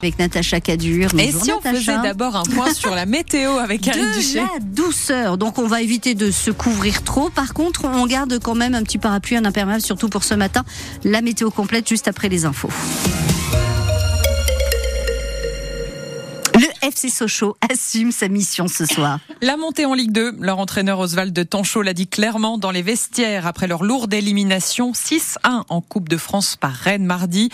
Avec Natacha Cadur. Et si on faisait d'abord un point sur la météo avec Karine De la douceur. Donc on va éviter de se couvrir trop. Par contre, on garde quand même un petit parapluie, un imperméable, surtout pour ce matin. La météo complète juste après les infos. FC Sochaux assume sa mission ce soir. La montée en Ligue 2, leur entraîneur Oswald de Tanchot l'a dit clairement dans les vestiaires après leur lourde élimination 6-1 en Coupe de France par Rennes mardi.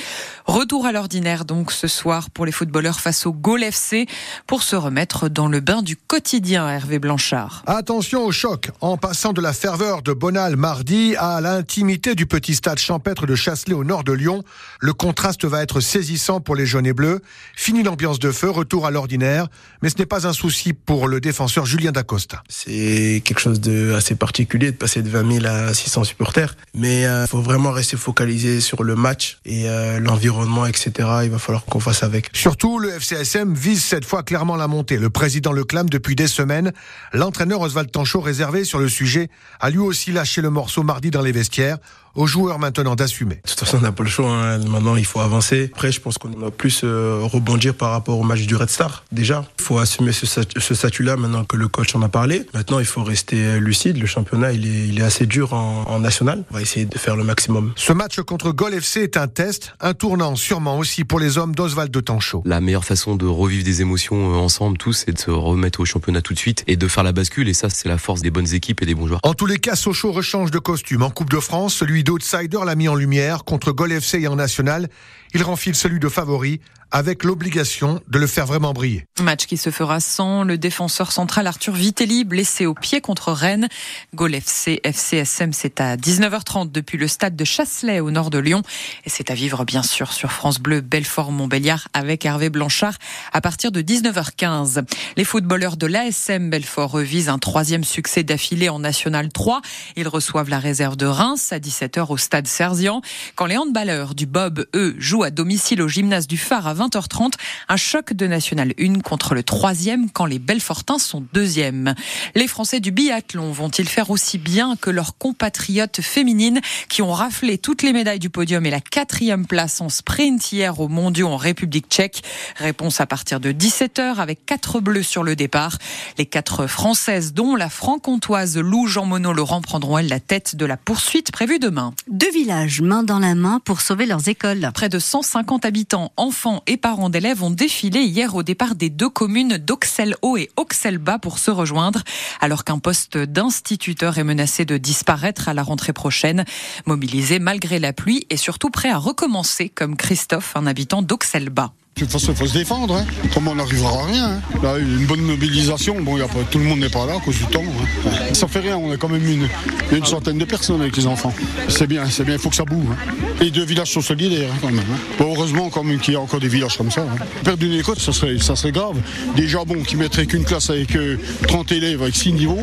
Retour à l'ordinaire donc ce soir pour les footballeurs face au Gaulle FC pour se remettre dans le bain du quotidien Hervé Blanchard. Attention au choc en passant de la ferveur de Bonal mardi à l'intimité du petit stade champêtre de Chasselet au nord de Lyon. Le contraste va être saisissant pour les jaunes et bleus. Fini l'ambiance de feu, retour à l'ordinaire mais ce n'est pas un souci pour le défenseur Julien Dacosta. C'est quelque chose de assez particulier de passer de 20 000 à 600 supporters, mais il euh, faut vraiment rester focalisé sur le match et euh, l'environnement, etc. Il va falloir qu'on fasse avec. Surtout, le FCSM vise cette fois clairement la montée. Le président le clame depuis des semaines. L'entraîneur Oswald Tanchot, réservé sur le sujet, a lui aussi lâché le morceau mardi dans les vestiaires aux joueurs maintenant d'assumer. De toute façon, on n'a pas le choix. Hein. Maintenant, il faut avancer. Après, je pense qu'on doit plus euh, rebondir par rapport au match du Red Star. Déjà, il faut assumer ce, statut-là maintenant que le coach en a parlé. Maintenant, il faut rester lucide. Le championnat, il est, il est assez dur en, national. On va essayer de faire le maximum. Ce match contre Gol FC est un test, un tournant sûrement aussi pour les hommes d'Oswald de Tanchot. La meilleure façon de revivre des émotions euh, ensemble, tous, c'est de se remettre au championnat tout de suite et de faire la bascule. Et ça, c'est la force des bonnes équipes et des bons joueurs. En tous les cas, Sochaux rechange de costume. En Coupe de France, celui d'outsider l'a mis en lumière contre Gol FC et en national. Il renfile celui de favori avec l'obligation de le faire vraiment briller. Match qui se fera sans le défenseur central Arthur Vitelli, blessé au pied contre Rennes. Gol FC, FCSM, c'est à 19h30 depuis le stade de Chasselet au nord de Lyon. Et c'est à vivre, bien sûr, sur France Bleu, Belfort-Montbéliard avec Hervé Blanchard à partir de 19h15. Les footballeurs de l'ASM Belfort revisent un troisième succès d'affilée en National 3. Ils reçoivent la réserve de Reims à 17h au stade Serzian. Quand les handballeurs du Bob, eux, jouent à domicile au gymnase du Phare à 20h30. Un choc de National 1 contre le troisième quand les Belfortins sont deuxièmes. Les Français du biathlon vont-ils faire aussi bien que leurs compatriotes féminines qui ont raflé toutes les médailles du podium et la quatrième place en sprint hier aux mondiaux en République tchèque? Réponse à partir de 17h avec quatre bleus sur le départ. Les quatre Françaises, dont la franc-comtoise Lou Jean Monod Laurent, prendront elles la tête de la poursuite prévue demain. Deux villages main dans la main pour sauver leurs écoles. Près de 150 habitants, enfants et parents d'élèves ont défilé hier au départ des deux communes d'Auxelles-Haut et Auxelles-Bas pour se rejoindre, alors qu'un poste d'instituteur est menacé de disparaître à la rentrée prochaine. Mobilisé malgré la pluie et surtout prêt à recommencer, comme Christophe, un habitant d'Auxelles-Bas. De toute façon, il faut se défendre. Hein. Comment on n'arrivera à rien. Hein. Là, une bonne mobilisation. Bon, y a pas, tout le monde n'est pas là à cause du temps. Hein. Ça fait rien. On a quand même une, une centaine de personnes avec les enfants. C'est bien, c'est bien. Il faut que ça bouge. Les deux villages sont solidaires quand même. Bon, heureusement qu'il y a encore des villages comme ça. Perdre une école, ça serait, ça serait grave. Déjà, bon, qui mettrait qu'une classe avec 30 euh, élèves avec 6 niveaux,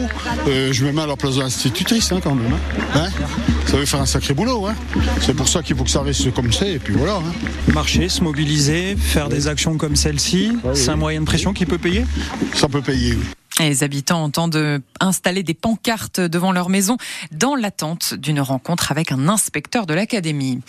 euh, je me mets à la place de l'institutrice quand même. ça veut faire un sacré boulot. C'est pour ça qu'il faut que ça reste comme c'est. Et puis voilà. Marcher, se mobiliser, faire des actions comme celle-ci, c'est un moyen de pression qui peut payer? Ça peut payer, oui. Les habitants entendent installer des pancartes devant leur maison dans l'attente d'une rencontre avec un inspecteur de l'académie.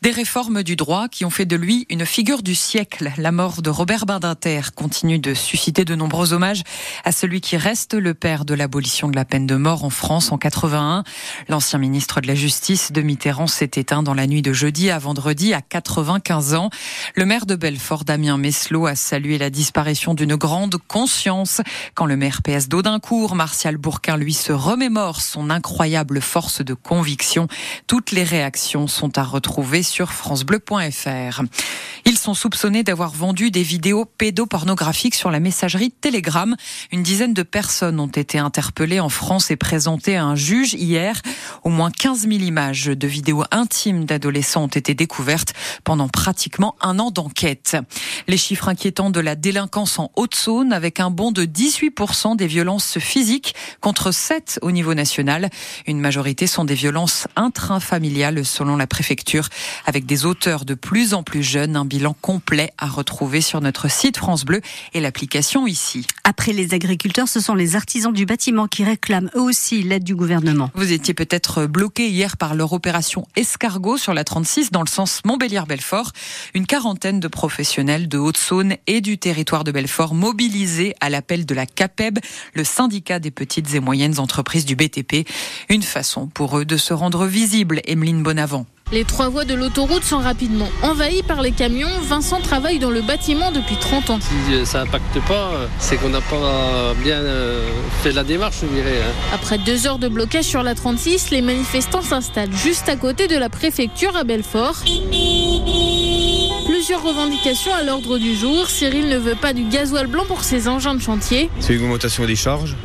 Des réformes du droit qui ont fait de lui une figure du siècle. La mort de Robert Badinter continue de susciter de nombreux hommages à celui qui reste le père de l'abolition de la peine de mort en France en 81. L'ancien ministre de la Justice de Mitterrand s'est éteint dans la nuit de jeudi à vendredi à 95 ans. Le maire de Belfort, Damien Meslot, a salué la disparition d'une grande conscience quand le maire RPS d'Audincourt, Martial Bourquin, lui, se remémore son incroyable force de conviction. Toutes les réactions sont à retrouver sur francebleu.fr. Ils sont soupçonnés d'avoir vendu des vidéos pédopornographiques sur la messagerie Telegram. Une dizaine de personnes ont été interpellées en France et présentées à un juge hier. Au moins 15 000 images de vidéos intimes d'adolescents ont été découvertes pendant pratiquement un an d'enquête. Les chiffres inquiétants de la délinquance en Haute-Saône avec un bond de 18% 30% des violences physiques contre 7 au niveau national. Une majorité sont des violences intrafamiliales selon la préfecture, avec des auteurs de plus en plus jeunes. Un bilan complet à retrouver sur notre site France Bleu et l'application ici. Après les agriculteurs, ce sont les artisans du bâtiment qui réclament eux aussi l'aide du gouvernement. Vous étiez peut-être bloqué hier par leur opération Escargot sur la 36 dans le sens Montbéliard-Belfort. Une quarantaine de professionnels de Haute-Saône et du territoire de Belfort mobilisés à l'appel de la CAPEB, le syndicat des petites et moyennes entreprises du BTP. Une façon pour eux de se rendre visibles, Emeline Bonavent. Les trois voies de l'autoroute sont rapidement envahies par les camions. Vincent travaille dans le bâtiment depuis 30 ans. Si euh, ça n'impacte pas, euh, c'est qu'on n'a pas bien euh, fait la démarche, je dirais. Hein. Après deux heures de blocage sur la 36, les manifestants s'installent juste à côté de la préfecture à Belfort. Plusieurs revendications à l'ordre du jour. Cyril ne veut pas du gasoil blanc pour ses engins de chantier. C'est une augmentation des charges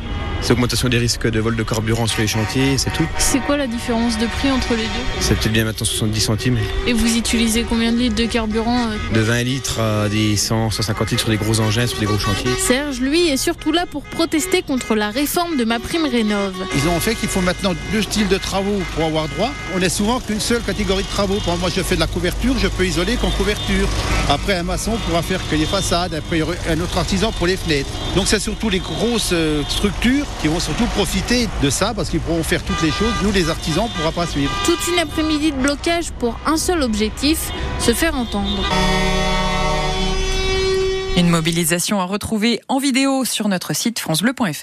c'est l'augmentation des risques de vol de carburant sur les chantiers, c'est tout. C'est quoi la différence de prix entre les deux? C'est peut-être bien maintenant 70 centimes. Et vous utilisez combien de litres de carburant De 20 litres à des 100, 150 litres sur des gros engins, sur des gros chantiers. Serge, lui, est surtout là pour protester contre la réforme de ma prime rénove. Ils ont fait qu'il faut maintenant deux styles de travaux pour avoir droit. On n'est souvent qu'une seule catégorie de travaux. Pour moi, je fais de la couverture, je peux isoler qu'en couverture. Après, un maçon pourra faire que les façades. Après, un autre artisan pour les fenêtres. Donc, c'est surtout les grosses euh, structures qui vont surtout profiter de ça parce qu'ils pourront faire toutes les choses. Nous, les artisans, ne pourra pas suivre. Toute une après-midi de blocage pour un seul objectif, se faire entendre. Une mobilisation à retrouver en vidéo sur notre site francebleu.fr.